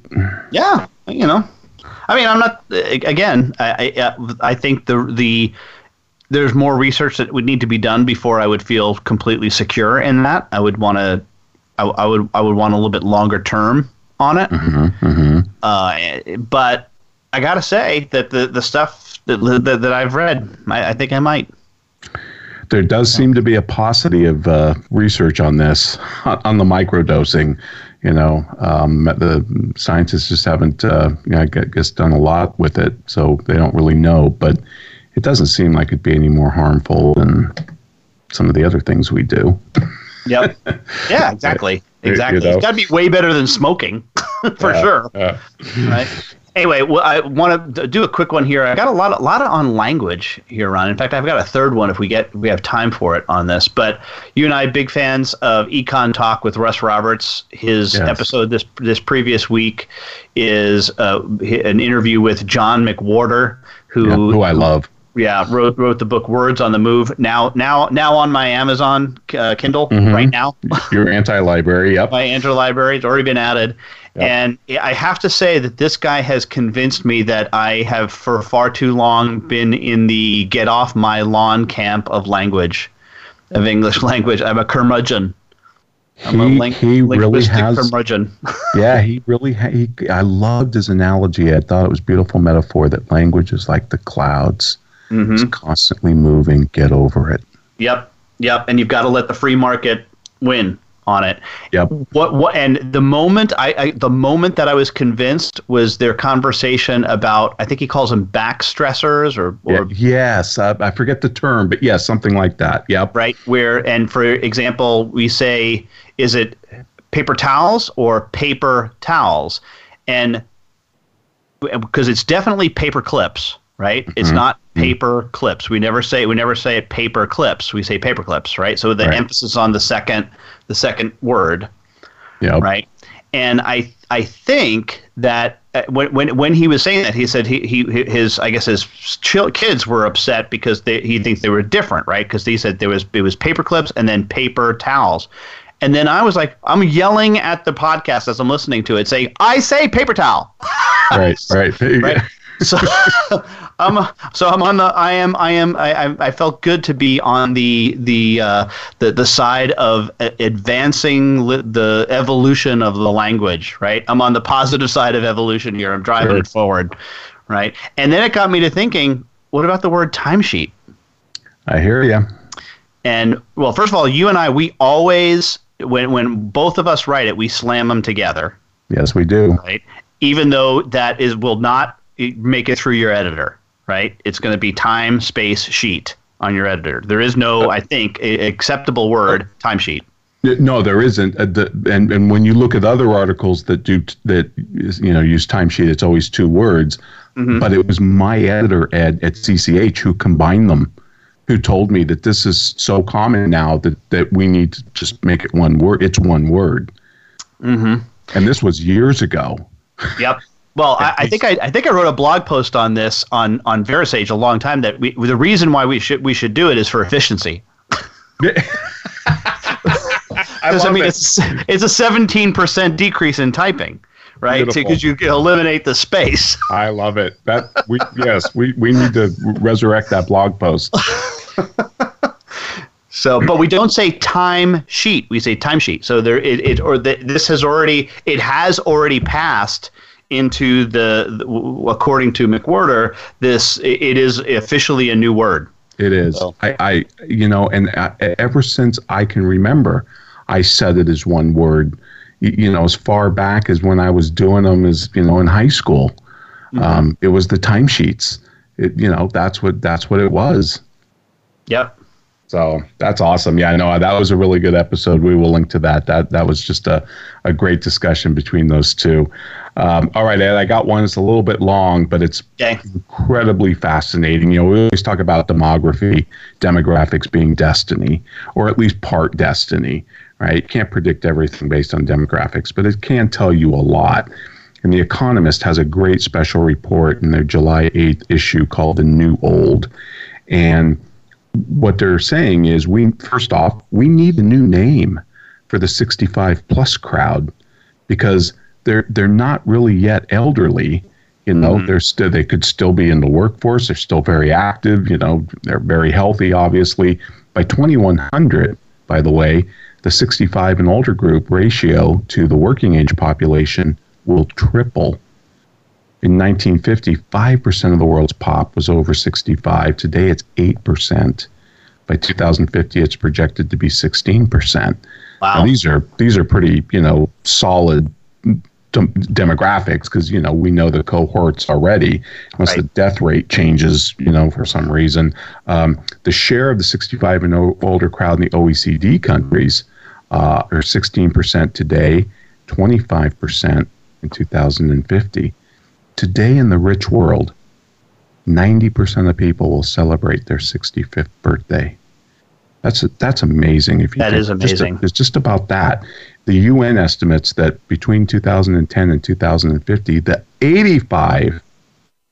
Yeah, you know, I mean, I'm not. Again, I I, I think the the there's more research that would need to be done before I would feel completely secure in that. I would want to, I, I, would I would want a little bit longer term on it. Mm-hmm, mm-hmm. Uh, but I gotta say that the the stuff that that, that I've read, I, I, think I might. There does seem to be a paucity of uh, research on this on the microdosing. You know, um, the scientists just haven't, uh, you know, I guess, done a lot with it, so they don't really know. But it doesn't seem like it'd be any more harmful than some of the other things we do. Yep. Yeah, exactly. Exactly. You know? It's got to be way better than smoking, for yeah, sure. Yeah. Right. Anyway, well, I want to do a quick one here. I got a lot, a lot on language here, Ron. In fact, I've got a third one if we get we have time for it on this. But you and I, big fans of Econ Talk with Russ Roberts. His yes. episode this this previous week is uh, an interview with John McWhorter, who yeah, who I love yeah wrote wrote the book words on the move now now now on my amazon uh, kindle mm-hmm. right now your anti-library yep my anti-library it's already been added yep. and i have to say that this guy has convinced me that i have for far too long been in the get off my lawn camp of language of english language i'm a curmudgeon I'm he, link, he really has curmudgeon. yeah, he really ha- he, I loved his analogy. I thought it was beautiful metaphor that language is like the clouds Mm-hmm. It's constantly moving. Get over it. Yep. Yep. And you've got to let the free market win on it. Yep. What what and the moment I, I, the moment that I was convinced was their conversation about I think he calls them back stressors or, or yeah, yes I, I forget the term but yes something like that. Yep. Right where and for example we say is it paper towels or paper towels and because it's definitely paper clips right? Mm-hmm. It's not mm-hmm. paper clips. We never say we never say paper clips. We say paper clips, right? So the right. emphasis on the second the second word, yeah, right. And I I think that uh, when when when he was saying that, he said he he his I guess his kids were upset because they, he thinks they were different, right? Because he said there was it was paper clips and then paper towels. And then I was like, I'm yelling at the podcast as I'm listening to it, saying, "I say paper towel." right, right, right. So I'm so I'm on the I am I am I I felt good to be on the the uh, the the side of advancing li- the evolution of the language. Right, I'm on the positive side of evolution here. I'm driving sure. it forward. Right, and then it got me to thinking, what about the word timesheet? I hear you. And well, first of all, you and I, we always when when both of us write it, we slam them together. Yes, we do. Right, even though that is will not make it through your editor right? It's going to be time space sheet on your editor. There is no, I think, acceptable word timesheet. No, there isn't. Uh, the, and and when you look at other articles that do that, you know, use timesheet, it's always two words. Mm-hmm. But it was my editor Ed at CCH who combined them, who told me that this is so common now that that we need to just make it one word. It's one word. Mm-hmm. And this was years ago. Yep. Well, I, I, think I, I think I wrote a blog post on this on on VeraSage a long time that we, the reason why we should we should do it is for efficiency. I, I, mean, it. it's it's a seventeen percent decrease in typing, right? Because you eliminate the space. I love it. That we yes we we need to resurrect that blog post. So, but we don't say time sheet. We say time sheet. So there, it, it or the, this has already, it has already passed into the, according to McWhorter, this it is officially a new word. It is. So. I, I, you know, and I, ever since I can remember, I said it as one word. You, you, know, as far back as when I was doing them, as you know, in high school, mm-hmm. um, it was the timesheets. It, you know, that's what that's what it was. Yep. So that's awesome. Yeah, I know that was a really good episode. We will link to that. That that was just a, a great discussion between those two. Um, all right, Ed, I got one. It's a little bit long, but it's okay. incredibly fascinating. You know, we always talk about demography, demographics being destiny, or at least part destiny, right? can't predict everything based on demographics, but it can tell you a lot. And The Economist has a great special report in their July 8th issue called The New Old. And what they're saying is we first off we need a new name for the 65 plus crowd because they're they're not really yet elderly. You know, Mhm. they're still they could still be in the workforce. They're still very active. You know, they're very healthy. Obviously, by 2100, by the way, the 65 and older group ratio to the working age population will triple. In 1950, 5% of the world's pop was over 65. Today, it's 8%. By 2050, it's projected to be 16%. Wow. Now, these are these are pretty, you know, solid demographics because you know we know the cohorts already. Once the death rate changes, you know, for some reason, um, the share of the 65 and older crowd in the OECD countries uh, are 16% today, 25% in 2050. Today in the rich world, 90% of people will celebrate their 65th birthday. That's that's amazing. If you That is just amazing. it's just about that. The UN estimates that between 2010 and 2050, the 85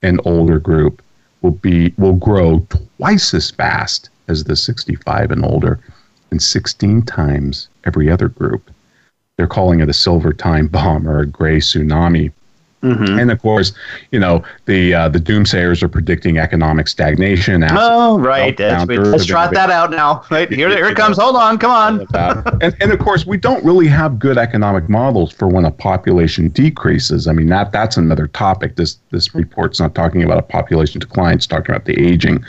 and older group will be will grow twice as fast as the 65 and older, and 16 times every other group. They're calling it a silver time bomb or a gray tsunami. Mhm. And of course, you know the uh, the doomsayers are predicting economic stagnation. Oh, right. meltdown, That's, we, let's trot that out now. Right here, here it comes. Hold on. Come on. and, and of course, we don't really have good economic models for when a population decreases. I mean, that that's another topic. This this report's not talking about a population decline; it's talking about the aging.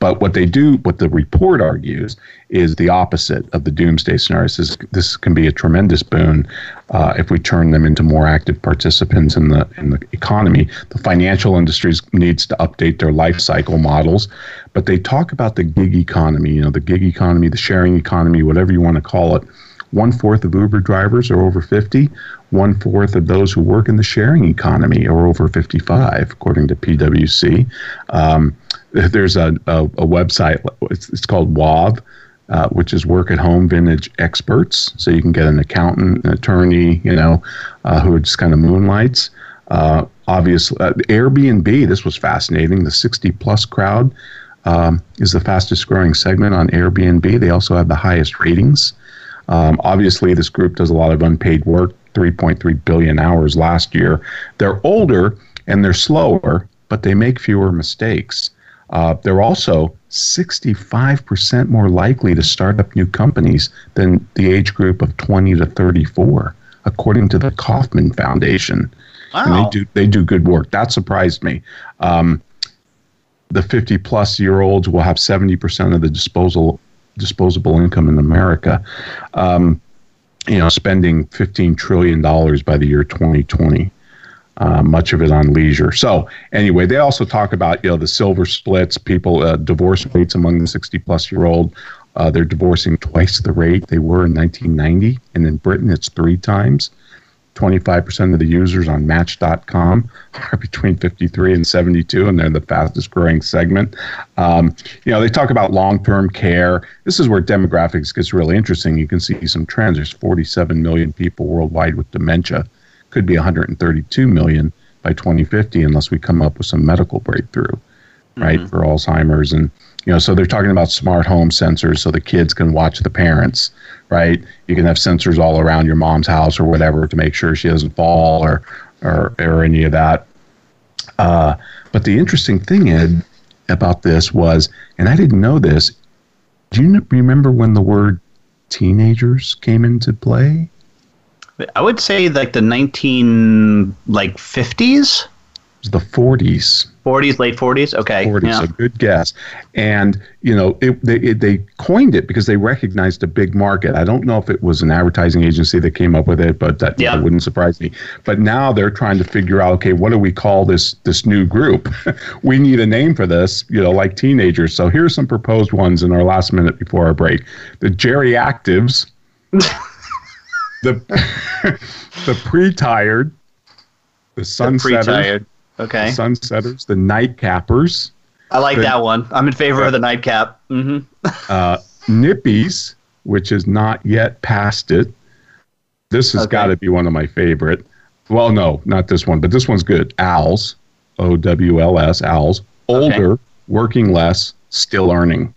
But what they do, what the report argues, is the opposite of the doomsday scenarios. This, this can be a tremendous boon uh, if we turn them into more active participants in the in the economy. The financial industries needs to update their life cycle models, but they talk about the gig economy. You know, the gig economy, the sharing economy, whatever you want to call it. One fourth of Uber drivers are over 50. One fourth of those who work in the sharing economy are over 55, according to PwC. Um, there's a, a, a website, it's, it's called WAHVE, uh, which is Work at Home Vintage Experts. So you can get an accountant, an attorney, you know, uh, who just kind of moonlights. Uh, obviously, uh, Airbnb, this was fascinating. The 60 plus crowd um, is the fastest growing segment on Airbnb. They also have the highest ratings. Um, obviously, this group does a lot of unpaid work, 3.3 billion hours last year. They're older and they're slower, but they make fewer mistakes. Uh, they're also 65% more likely to start up new companies than the age group of 20 to 34, according to the Kauffman Foundation. And Wow. they do they do good work. That surprised me. Um, the 50 plus year olds will have 70% of the disposal disposable income in America. Um, you know, spending 15 trillion dollars by the year 2020. Uh, much of it on leisure. So anyway, they also talk about you know the silver splits, people uh, divorce rates among the 60 plus year old. Uh, they're divorcing twice the rate they were in 1990, and in Britain it's three times. 25% of the users on Match.com are between 53 and 72, and they're the fastest growing segment. Um, you know, they talk about long term care. This is where demographics gets really interesting. You can see some trends. There's 47 million people worldwide with dementia, could be 132 million by 2050, unless we come up with some medical breakthrough, right, for Alzheimer's. And, you know, so they're talking about smart home sensors so the kids can watch the parents, right? You can have sensors all around your mom's house or whatever to make sure she doesn't fall or or, or any of that. Uh, but the interesting thing, Ed, about this was, and I didn't know this. Do you remember when the word teenagers came into play? I would say like the 19 like 50s, was the 40s. 40s, late 40s. Okay. 40s, yeah. a good guess. And you know, it, they it, they coined it because they recognized a big market. I don't know if it was an advertising agency that came up with it, but that, Yeah. wouldn't surprise me. But now they're trying to figure out, okay, what do we call this this new group? we need a name for this, you know, like teenagers. So here's some proposed ones in our last minute before our break: the geriactives, the the pre-tired, the sunsetters, Pre-tired. Okay. the sunsetters, the nightcappers, I like the- that one. I'm in favor of the nightcap. Mm-hmm. uh, nippies, which is not yet past it. This has Okay. got to be one of my favorite. Well, no, not this one, but this one's good. Owls, O W L S, owls. Older, working less, still earning.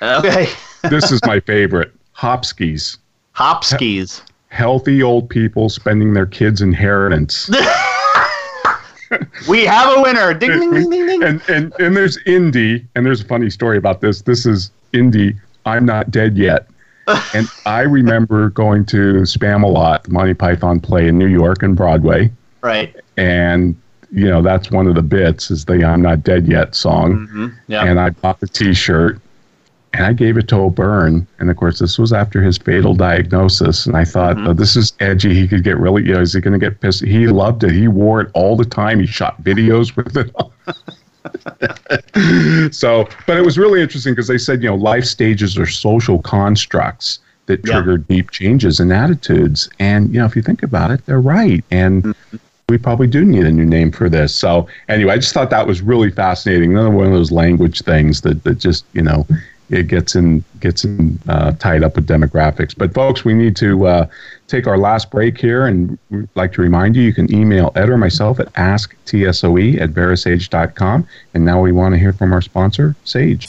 Okay. This is my favorite. Hopskis, Hopskis. Healthy old people spending their kids' inheritance. we have a winner. Ding, ding, ding, ding, ding. And, and, and there's Indy, and there's a funny story about this. This is Indy, I'm Not Dead Yet. and I remember going to Spam Spamalot, the Monty Python play in New York and Broadway. Right. And, you know, that's one of the bits is the I'm Not Dead Yet song. Mm-hmm. Yeah. And I bought the t shirt and I gave it to O'Byrne. And of course, this was after his fatal diagnosis. And I thought, Mm-hmm. oh, this is edgy. He could get really, you know, is he going to get pissed? He loved it. He wore it all the time. He shot videos with it. so, but it was really interesting because they said, you know, life stages are social constructs that Yeah. trigger deep changes in attitudes. And, you know, if you think about it, they're right. And Mm-hmm. we probably do need a new name for this. So, anyway, I just thought that was really fascinating. Another one of those language things that, that just, you know, it gets in gets in uh, tied up with demographics. But folks, we need to uh, take our last break here, and we'd like to remind you you can email Ed or myself at asktsoe at verasage.com. And now we want to hear from our sponsor, Sage.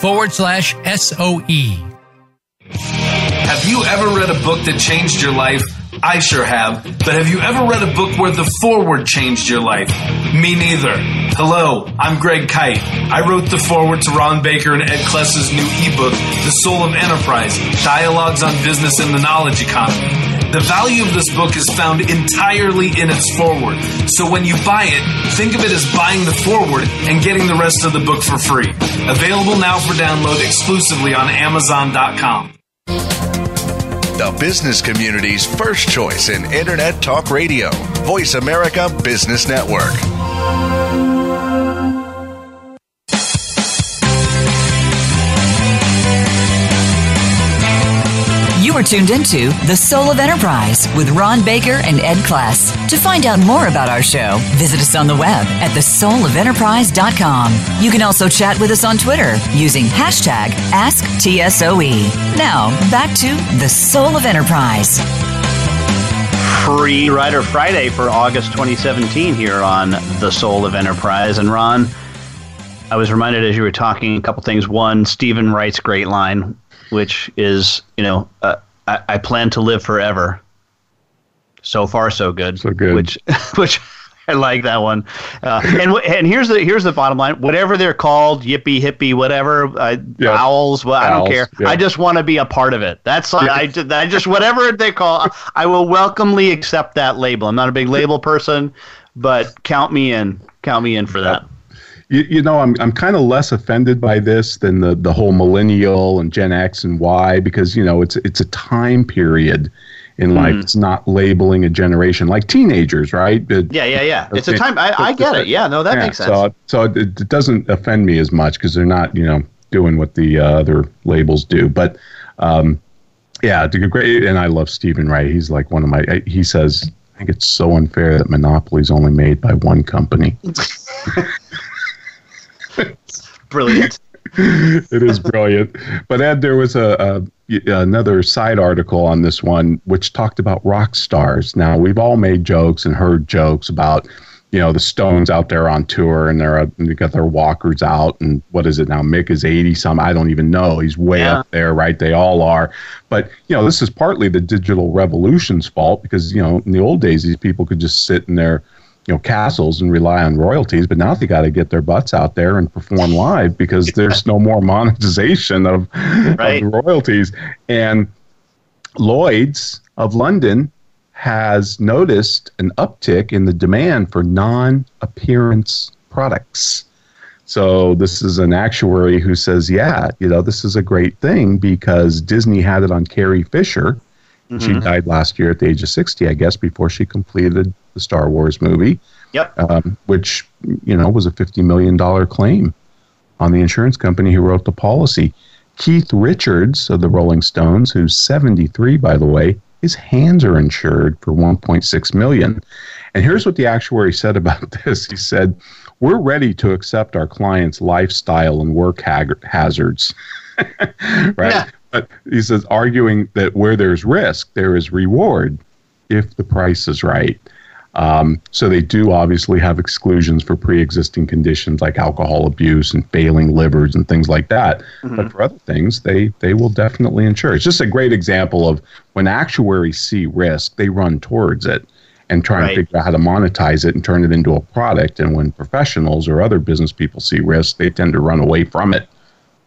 forward slash SOE. Have you ever read a book that changed your life? I sure have. But have you ever read a book where the forward changed your life? Me neither. Hello, I'm Greg Kyte. I wrote the forward to Ron Baker and Ed Kless's new ebook, The Soul of Enterprise Dialogues on Business and the Knowledge Economy. The value of this book is found entirely in its forward. So when you buy it, think of it as buying the forward and getting the rest of the book for free. Available now for download exclusively on Amazon.com. The business community's first choice in Internet Talk Radio. Voice America Business Network. Are tuned into The Soul of Enterprise with Ron Baker and Ed Kless. To find out more about our show, visit us on the web at thesoulofenterprise.com. You can also chat with us on Twitter using hashtag AskTSOE. Now, back to The Soul of Enterprise. Free Rider Friday for August 2017 here on The Soul of Enterprise. And Ron, I was reminded as you were talking a couple things. One, Steven Wright's great line, which is, you know, uh, I, I plan to live forever. So far, so good. So good. Which, which I like that one. Uh, and and here's the here's the bottom line. Whatever they're called, yippee hippie, whatever, uh, Yeah. owls. Well, I don't care. yeah. I just want to be a part of it. That's I, I just whatever they call. I will welcomely accept that label. I'm not a big label person, but count me in. Count me in for that. You, you know, I'm I'm kind of less offended by this than the the whole millennial and Gen X and Y because you know it's it's a time period in life. It's not labeling a generation like teenagers, right? It- Yeah, yeah, yeah. It's a time. I, I get it. Yeah, no, that yeah, makes sense. So so it, it doesn't offend me as much because they're not you know doing what the uh, other labels do, but. Um, yeah, great, and I love Steven Wright. He's like one of my. I- He says, "I think it's so unfair that Monopoly is only made by one company." Brilliant. it is brilliant. But Ed, there was a, a another side article on this one which talked about rock stars. Now we've all made jokes and heard jokes about you know the Stones out there on tour and they're uh, they got their walkers out and what is it now? Mick is eighty some. I don't even know. He's way Yeah. up there, right? They all are. But you know this is partly the digital revolution's fault because you know in the old days these people could just sit in their you know castles and rely on royalties but now they got to get their butts out there and perform live because there's no more monetization of, Right. of royalties and lloyd's of london has noticed an uptick in the demand for non-appearance products So this is an actuary who says, yeah, you know, this is a great thing because Disney had it on Carrie Fisher. Mm-hmm. She died last year at the age of 60, I guess, before she completed the Star Wars movie. Yep. Um, which, you know, was a $50 million claim on the insurance company who wrote the policy. Keith Richards of the Rolling Stones, who's 73, by the way, his hands are insured for 1.6 million. And here's what the actuary said about this. He said, "We're ready to accept our clients' lifestyle and work hazards." right? Yeah. But he says arguing that where there's risk, there is reward if the price is right. Um, so they do obviously have exclusions for pre-existing conditions like alcohol abuse and failing livers and things like that. Mm-hmm. But for other things, they they will definitely insure. It's just a great example of when actuaries see risk, they run towards it and try right. and figure out how to monetize it and turn it into a product. And when professionals or other business people see risk, they tend to run away from it.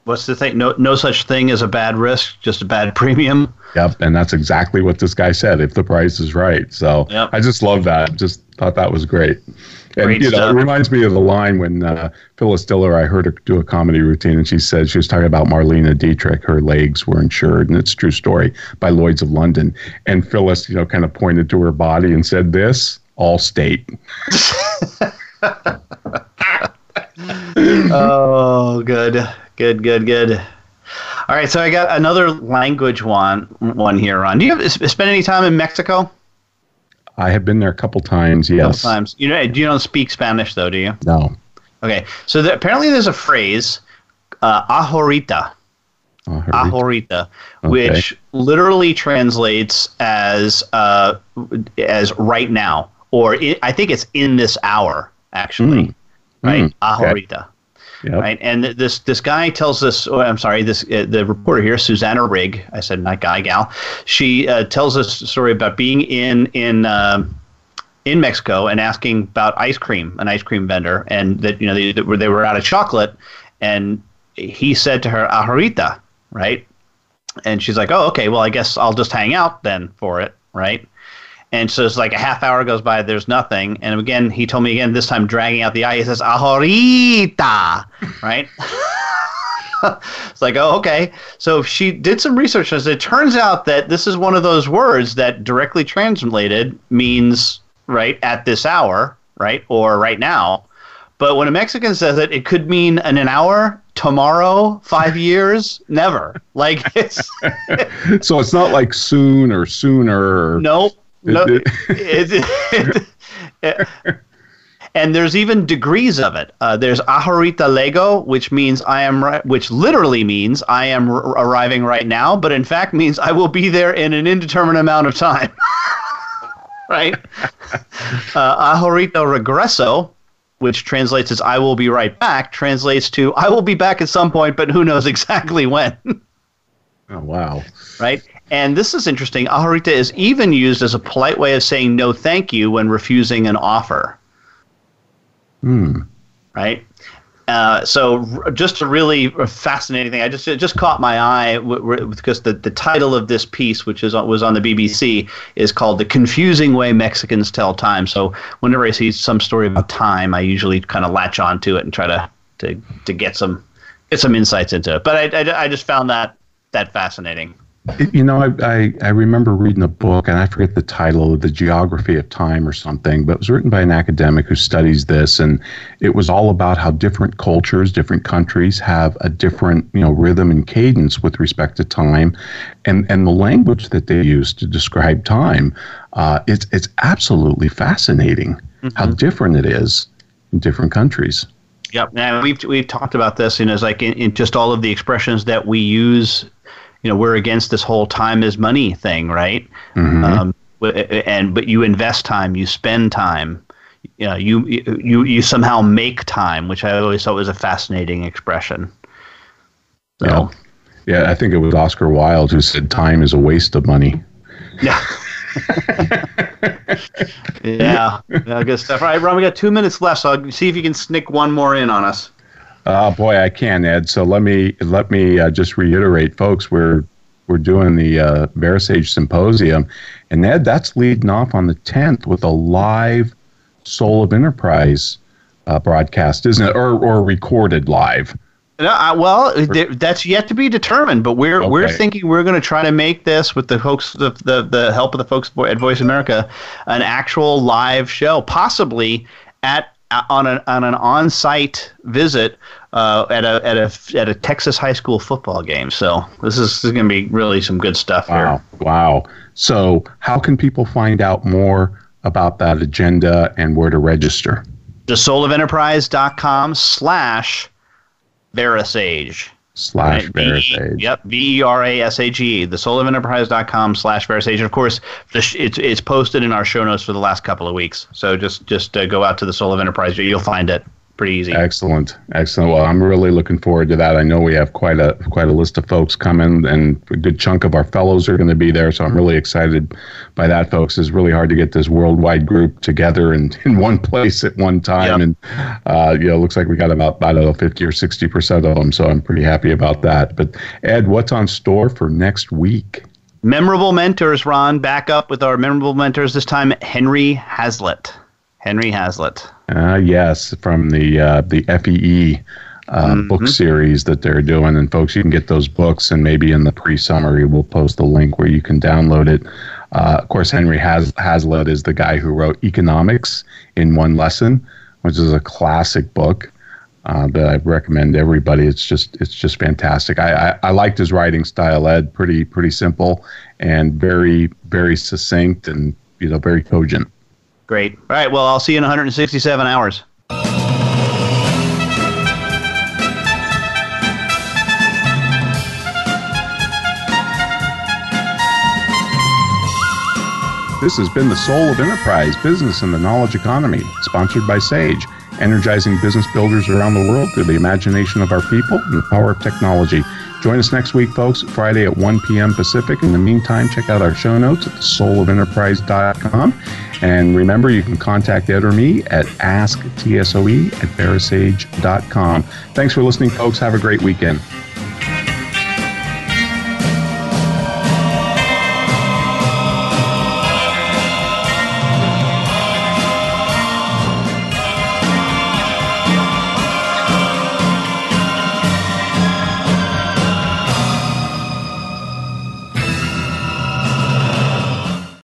What's the thing? No, no such thing as a bad risk, just a bad premium. Yep, and that's exactly what this guy said. If the price is right, so yep. I just love that. Just thought that was great. And great you know, stuff. it reminds me of the line when uh, Phyllis Diller, I heard her do a comedy routine, and she said she was talking about Marlene Dietrich. Her legs were insured, and it's true story by Lloyd's of London. And Phyllis, you know, kind of pointed to her body and said, "This all state." oh, good. Good, good, good. All right, so I got another language one one here, Ron. Do you have, spend any time in Mexico? I have been there a couple times. Yes, couple times. You know, you don't speak Spanish though, do you? No. Okay, so apparently there's a phrase, uh, ahorita. Ahorita, ahorita okay. which literally translates as uh, as right now, or it, I think it's in this hour, actually. Mm. Right, mm. ahorita. Okay. Yep. Right, and this this guy tells us. Oh, I'm sorry, this uh, the reporter here, Susanna Rigg. I said not guy, gal. She uh, tells us a story about being in in. Uh, in Mexico and asking about ice cream, an ice cream vendor, and that you know they, they were out of chocolate, and he said to her, "Ahorita," right? And she's like, "Oh, okay. Well, I guess I'll just hang out then for it, right?" And so it's like a half hour goes by, there's nothing. And again, he told me again, this time dragging out the I, he says, ahorita, right? it's like, oh, okay. So she did some research. As it turns out that this is one of those words that directly translated means, right, at this hour, right, or right now. But when a Mexican says it, it could mean in an hour, tomorrow, five years, never. Like it's. so it's not like soon or sooner. Nope no, it, it, and there's even degrees of it. Uh, there's ahorita llego, which means I am right, which literally means I am r- arriving right now, but in fact means I will be there in an indeterminate amount of time. right? Uh, ahorita regreso, which translates as I will be right back, translates to I will be back at some point, but who knows exactly when. oh, wow. Right? And this is interesting. Ahorita is even used as a polite way of saying no thank you when refusing an offer. Hmm. Right? Uh, so just a really fascinating thing. I just it just caught my eye because the, the title of this piece, which is was on the BBC, is called "The Confusing Way Mexicans Tell Time." So whenever I see some story about time, I usually kind of latch on to it and try to to, to get some get some insights into it. But I, I, I just found that that fascinating. You know, I, I, I, remember reading a book, and I forget the title, The Geography of Time or something, but it was written by an academic who studies this, and it was all about how different cultures, different countries have a different, you know, rhythm and cadence with respect to time, and and the language that they use to describe time. Uh, it's it's absolutely fascinating mm-hmm. how different it is in different countries. Yep, and we've we've talked about this, and it's like in, in just all of the expressions that we use you know we're against this whole time is money thing, right? Mm-hmm. Um, and but you invest time, you spend time, you know, you you you somehow make time, which I always thought was a fascinating expression. So. Yeah. Yeah, I think it was Oscar Wilde who said time is a waste of money. Yeah. yeah, yeah, good stuff. All right, Ron, we got two minutes left, so I'll see if you can sneak one more in on us. Oh boy, I can, Ed. So let me let me uh, just reiterate, folks. We're we're doing the uh, VeraSage Symposium, and Ed, that's leading off on the 10th with a live Soul of Enterprise uh, broadcast, isn't it, or or recorded live? No, I, well, that's yet to be determined. But we're okay. we're thinking we're going to try to make this with the folks, the, the the help of the folks at Voice America, an actual live show, possibly at on an on an on site visit uh, at a at a at a Texas high school football game. So this is, this is going to be really some good stuff wow. here. Wow! So how can people find out more about that agenda and where to register? The soulofenterprise.com slash VeraSage. Slash right? VeraSage. Yep, V E R A S A G E. The soulofenterprise.com slash VeraSage. And of course, sh- it's, it's posted in our show notes for the last couple of weeks. So just just uh, go out to the Soul of Enterprise. You'll find it pretty easy. Excellent, excellent. Well, I'm really looking forward to that. I know we have quite a quite a list of folks coming, and a good chunk of our fellows are going to be there. So I'm really excited by that, folks. It's really hard to get this worldwide group together and in one place at one time, yep. and uh, you know, looks like we got about I don't know 50 or 60 percent of them. So I'm pretty happy about that. But Ed, what's on store for next week? Memorable mentors, Ron. Back up with our memorable mentors this time. Henry Hazlitt. Henry Hazlitt. Uh, yes, from the uh, the FEE uh, mm-hmm. book series that they're doing. And folks, you can get those books, and maybe in the pre-summary, we'll post the link where you can download it. Uh, of course, Henry Has- Hazlitt is the guy who wrote Economics in One Lesson, which is a classic book. Uh, that I recommend everybody. It's just it's just fantastic. I, I, I liked his writing style, Ed. Pretty pretty simple and very very succinct and you know very cogent. Great. All right. Well, I'll see you in 167 hours. This has been the Soul of Enterprise Business and the Knowledge Economy, sponsored by Sage, energizing business builders around the world through the imagination of our people and the power of technology. Join us next week, folks, Friday at 1 p.m. Pacific. In the meantime, check out our show notes at the soulofenterprise.com. And remember, you can contact Ed or me at asktsoe at verasage.com. Thanks for listening, folks. Have a great weekend.